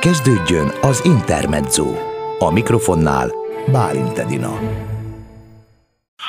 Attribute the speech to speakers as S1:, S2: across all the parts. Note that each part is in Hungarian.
S1: Kezdődjön az Intermezzo. A mikrofonnál Bálint Edina.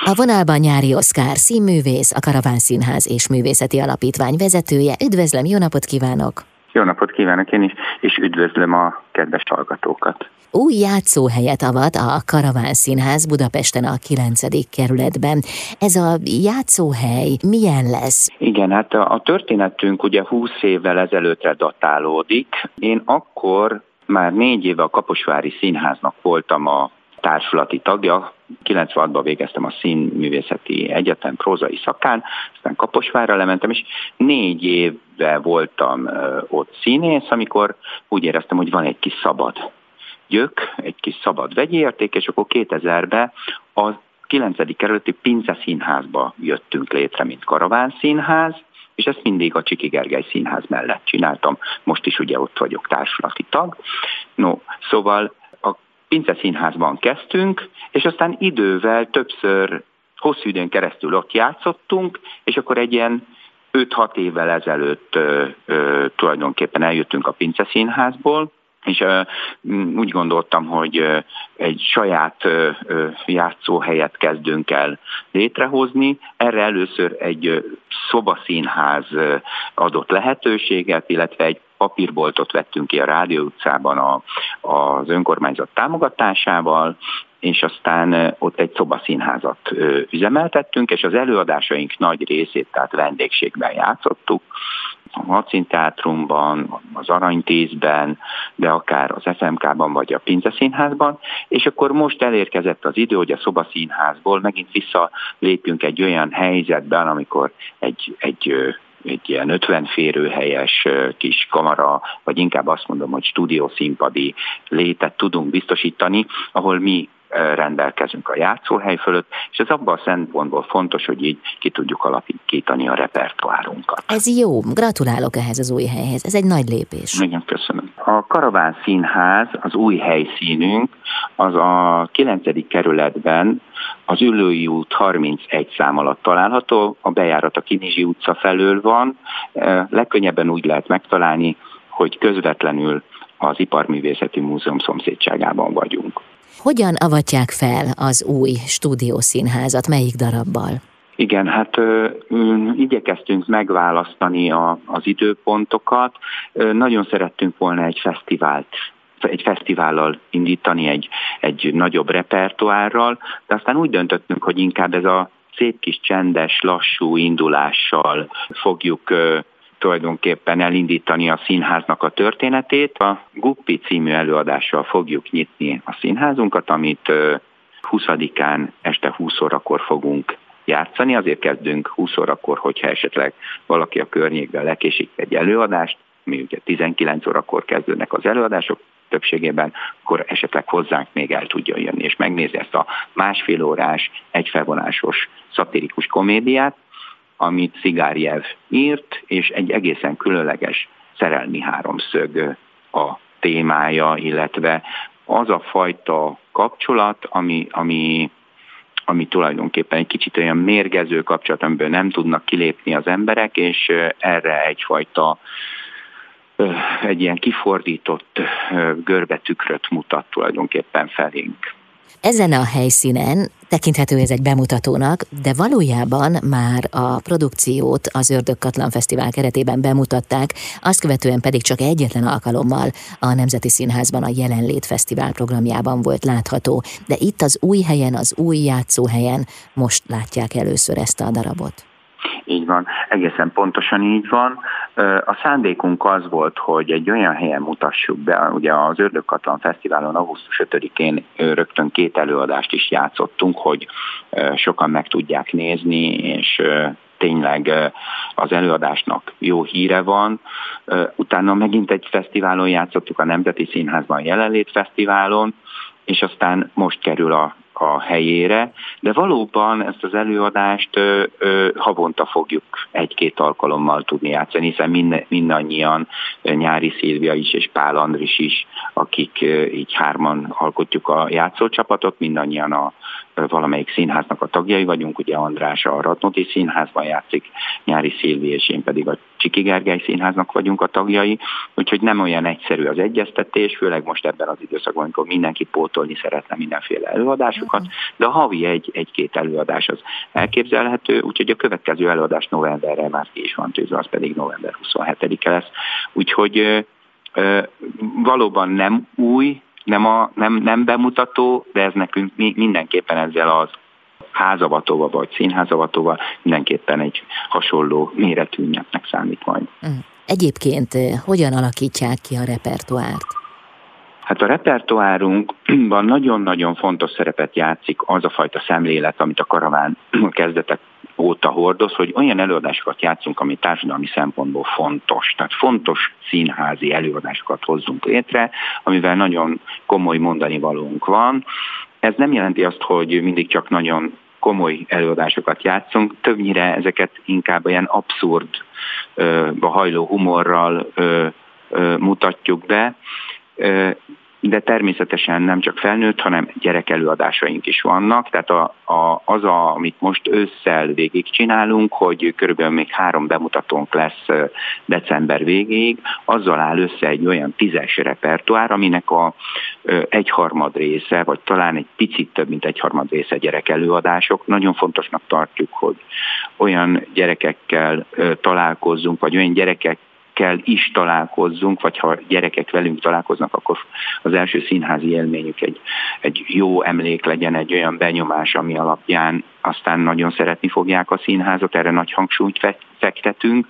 S2: A vonalban nyári Oszkár, színművész, a Karaván Színház és Művészeti Alapítvány vezetője. Üdvözlöm, jó napot kívánok!
S3: Jó napot kívánok én is, és üdvözlöm a kedves hallgatókat!
S2: Új játszóhelyet avat a Karaván Színház Budapesten a 9. kerületben. Ez a játszóhely milyen lesz?
S3: Igen, hát a, a történetünk ugye 20 évvel ezelőttre datálódik. Én akkor már négy éve a Kaposvári Színháznak voltam a társulati tagja. 96-ban végeztem a Színművészeti Egyetem prózai szakán, aztán Kaposvárra lementem, és négy éve voltam ott színész, amikor úgy éreztem, hogy van egy kis szabad gyök, egy kis szabad vegyi érték, és akkor 2000-ben az 9. kerületi Pince Színházba jöttünk létre, mint Karaván Színház, és ezt mindig a Csiki Gergely Színház mellett csináltam. Most is ugye ott vagyok társulati tag. No, szóval a Pince Színházban kezdtünk, és aztán idővel többször hosszú időn keresztül ott játszottunk, és akkor egy ilyen 5-6 évvel ezelőtt ö, ö, tulajdonképpen eljöttünk a Pince Színházból, és úgy gondoltam, hogy egy saját játszóhelyet kezdünk el létrehozni. Erre először egy szobaszínház adott lehetőséget, illetve egy papírboltot vettünk ki a Rádió utcában a, az önkormányzat támogatásával, és aztán ott egy szobaszínházat üzemeltettünk, és az előadásaink nagy részét, tehát vendégségben játszottuk, a Macin Teátrumban, az Aranytézben, de akár az FMK-ban vagy a Pince Színházban, és akkor most elérkezett az idő, hogy a szobaszínházból megint visszalépjünk egy olyan helyzetben, amikor egy, egy egy ilyen 50 férőhelyes kis kamara, vagy inkább azt mondom, hogy stúdiószínpadi létet tudunk biztosítani, ahol mi rendelkezünk a játszóhely fölött, és ez abban a szempontból fontos, hogy így ki tudjuk alapítani a repertoárunkat.
S2: Ez jó, gratulálok ehhez az új helyhez, ez egy nagy lépés.
S3: Igen, köszönöm. A Karaván Színház, az új helyszínünk, az a 9. kerületben az Ülői út 31 szám alatt található, a bejárat a Kinizsi utca felől van, legkönnyebben úgy lehet megtalálni, hogy közvetlenül az Iparművészeti Múzeum szomszédságában vagyunk.
S2: Hogyan avatják fel az új stúdiószínházat, melyik darabbal?
S3: Igen, hát ö, igyekeztünk megválasztani a, az időpontokat. Ö, nagyon szerettünk volna egy fesztivált egy fesztivállal indítani, egy, egy nagyobb repertoárral, de aztán úgy döntöttünk, hogy inkább ez a szép kis csendes, lassú indulással fogjuk tulajdonképpen elindítani a színháznak a történetét. A Guppi című előadással fogjuk nyitni a színházunkat, amit 20-án este 20 órakor fogunk játszani, azért kezdünk 20 órakor, hogyha esetleg valaki a környékben lekésik egy előadást, mi ugye 19 órakor kezdődnek az előadások, többségében, akkor esetleg hozzánk még el tudja jönni, és megnézni ezt a másfél órás, egyfelvonásos szatirikus komédiát, amit Szigárjev írt, és egy egészen különleges szerelmi háromszög a témája, illetve az a fajta kapcsolat, ami, ami, ami tulajdonképpen egy kicsit olyan mérgező kapcsolat, amiből nem tudnak kilépni az emberek, és erre egyfajta egy ilyen kifordított görbetükröt mutat tulajdonképpen felénk.
S2: Ezen a helyszínen tekinthető ez egy bemutatónak, de valójában már a produkciót az Ördögkatlan Fesztivál keretében bemutatták, azt követően pedig csak egyetlen alkalommal a Nemzeti Színházban a Jelenlét Fesztivál programjában volt látható, de itt az új helyen, az új játszóhelyen most látják először ezt a darabot.
S3: Így van, egészen pontosan így van. A szándékunk az volt, hogy egy olyan helyen mutassuk be, ugye az Ördögkatlan Fesztiválon augusztus 5-én rögtön két előadást is játszottunk, hogy sokan meg tudják nézni, és tényleg az előadásnak jó híre van. Utána megint egy fesztiválon játszottuk, a Nemzeti Színházban jelenlét fesztiválon, és aztán most kerül a a helyére, de valóban ezt az előadást ö, ö, havonta fogjuk egy-két alkalommal tudni játszani, hiszen mind, mindannyian, Nyári Szilvia is és Pál Andris is, akik ö, így hárman alkotjuk a játszócsapatot, mindannyian a valamelyik színháznak a tagjai vagyunk, ugye András a Radnóti Színházban játszik, Nyári Szilvi és én pedig a Csiki Gergely Színháznak vagyunk a tagjai, úgyhogy nem olyan egyszerű az egyeztetés, főleg most ebben az időszakban, amikor mindenki pótolni szeretne mindenféle előadásokat, de a havi egy, egy-két előadás az elképzelhető, úgyhogy a következő előadás novemberre már ki is van tűzve, az pedig november 27-e lesz. Úgyhogy valóban nem új, nem, a, nem, nem bemutató, de ez nekünk mindenképpen ezzel az házavatóval vagy színházavatóval mindenképpen egy hasonló méretű ünnepnek számít majd. Mm.
S2: Egyébként eh, hogyan alakítják ki a repertoárt?
S3: Hát a repertoárunkban nagyon-nagyon fontos szerepet játszik az a fajta szemlélet, amit a karaván kezdetek óta hordoz, hogy olyan előadásokat játszunk, ami társadalmi szempontból fontos. Tehát fontos színházi előadásokat hozzunk létre, amivel nagyon komoly mondani valónk van. Ez nem jelenti azt, hogy mindig csak nagyon komoly előadásokat játszunk, többnyire ezeket inkább ilyen abszurd, hajló humorral mutatjuk be, de természetesen nem csak felnőtt, hanem gyerek előadásaink is vannak, tehát a, a, az, a, amit most ősszel végig csinálunk, hogy körülbelül még három bemutatónk lesz december végéig, azzal áll össze egy olyan tízes repertoár, aminek a egyharmad része, vagy talán egy picit több, mint egyharmad része gyerek előadások. Nagyon fontosnak tartjuk, hogy olyan gyerekekkel találkozzunk, vagy olyan gyerekek gyerekekkel is találkozzunk, vagy ha gyerekek velünk találkoznak, akkor az első színházi élményük egy, egy jó emlék legyen, egy olyan benyomás, ami alapján aztán nagyon szeretni fogják a színházat, erre nagy hangsúlyt fektetünk.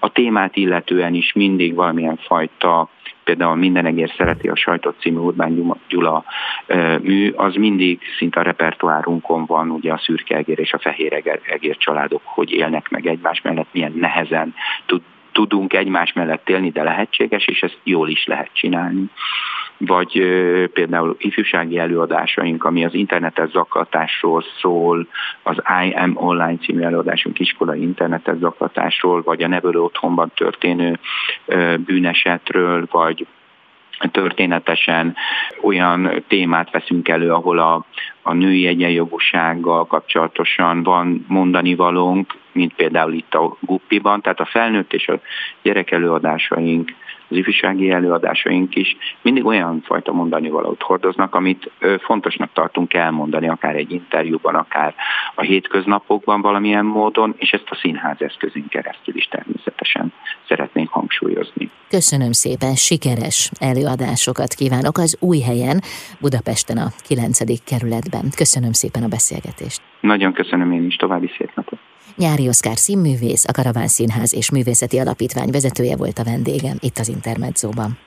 S3: A témát illetően is mindig valamilyen fajta például Minden egér szereti a sajtot című Urbán Gyula mű, az mindig szinte a repertoárunkon van, ugye a szürke egér és a fehér egér, családok, hogy élnek meg egymás mellett, milyen nehezen tud, tudunk egymás mellett élni, de lehetséges, és ezt jól is lehet csinálni. Vagy például ifjúsági előadásaink, ami az internetes zaklatásról szól, az I Am Online című előadásunk iskolai internetes zaklatásról, vagy a nevelő otthonban történő bűnesetről, vagy történetesen olyan témát veszünk elő, ahol a, a női egyenjogúsággal kapcsolatosan van mondani valónk, mint például itt a Guppiban, tehát a felnőtt és a gyerek előadásaink az ifjúsági előadásaink is mindig olyan fajta mondani valót hordoznak, amit fontosnak tartunk elmondani, akár egy interjúban, akár a hétköznapokban valamilyen módon, és ezt a színház eszközünk keresztül is természetesen szeretnénk hangsúlyozni.
S2: Köszönöm szépen, sikeres előadásokat kívánok az új helyen, Budapesten a 9. kerületben. Köszönöm szépen a beszélgetést.
S3: Nagyon köszönöm én is, további szép napot.
S2: Nyári Oszkár színművész, a Karaván Színház és Művészeti Alapítvány vezetője volt a vendégem itt az Intermedzóban.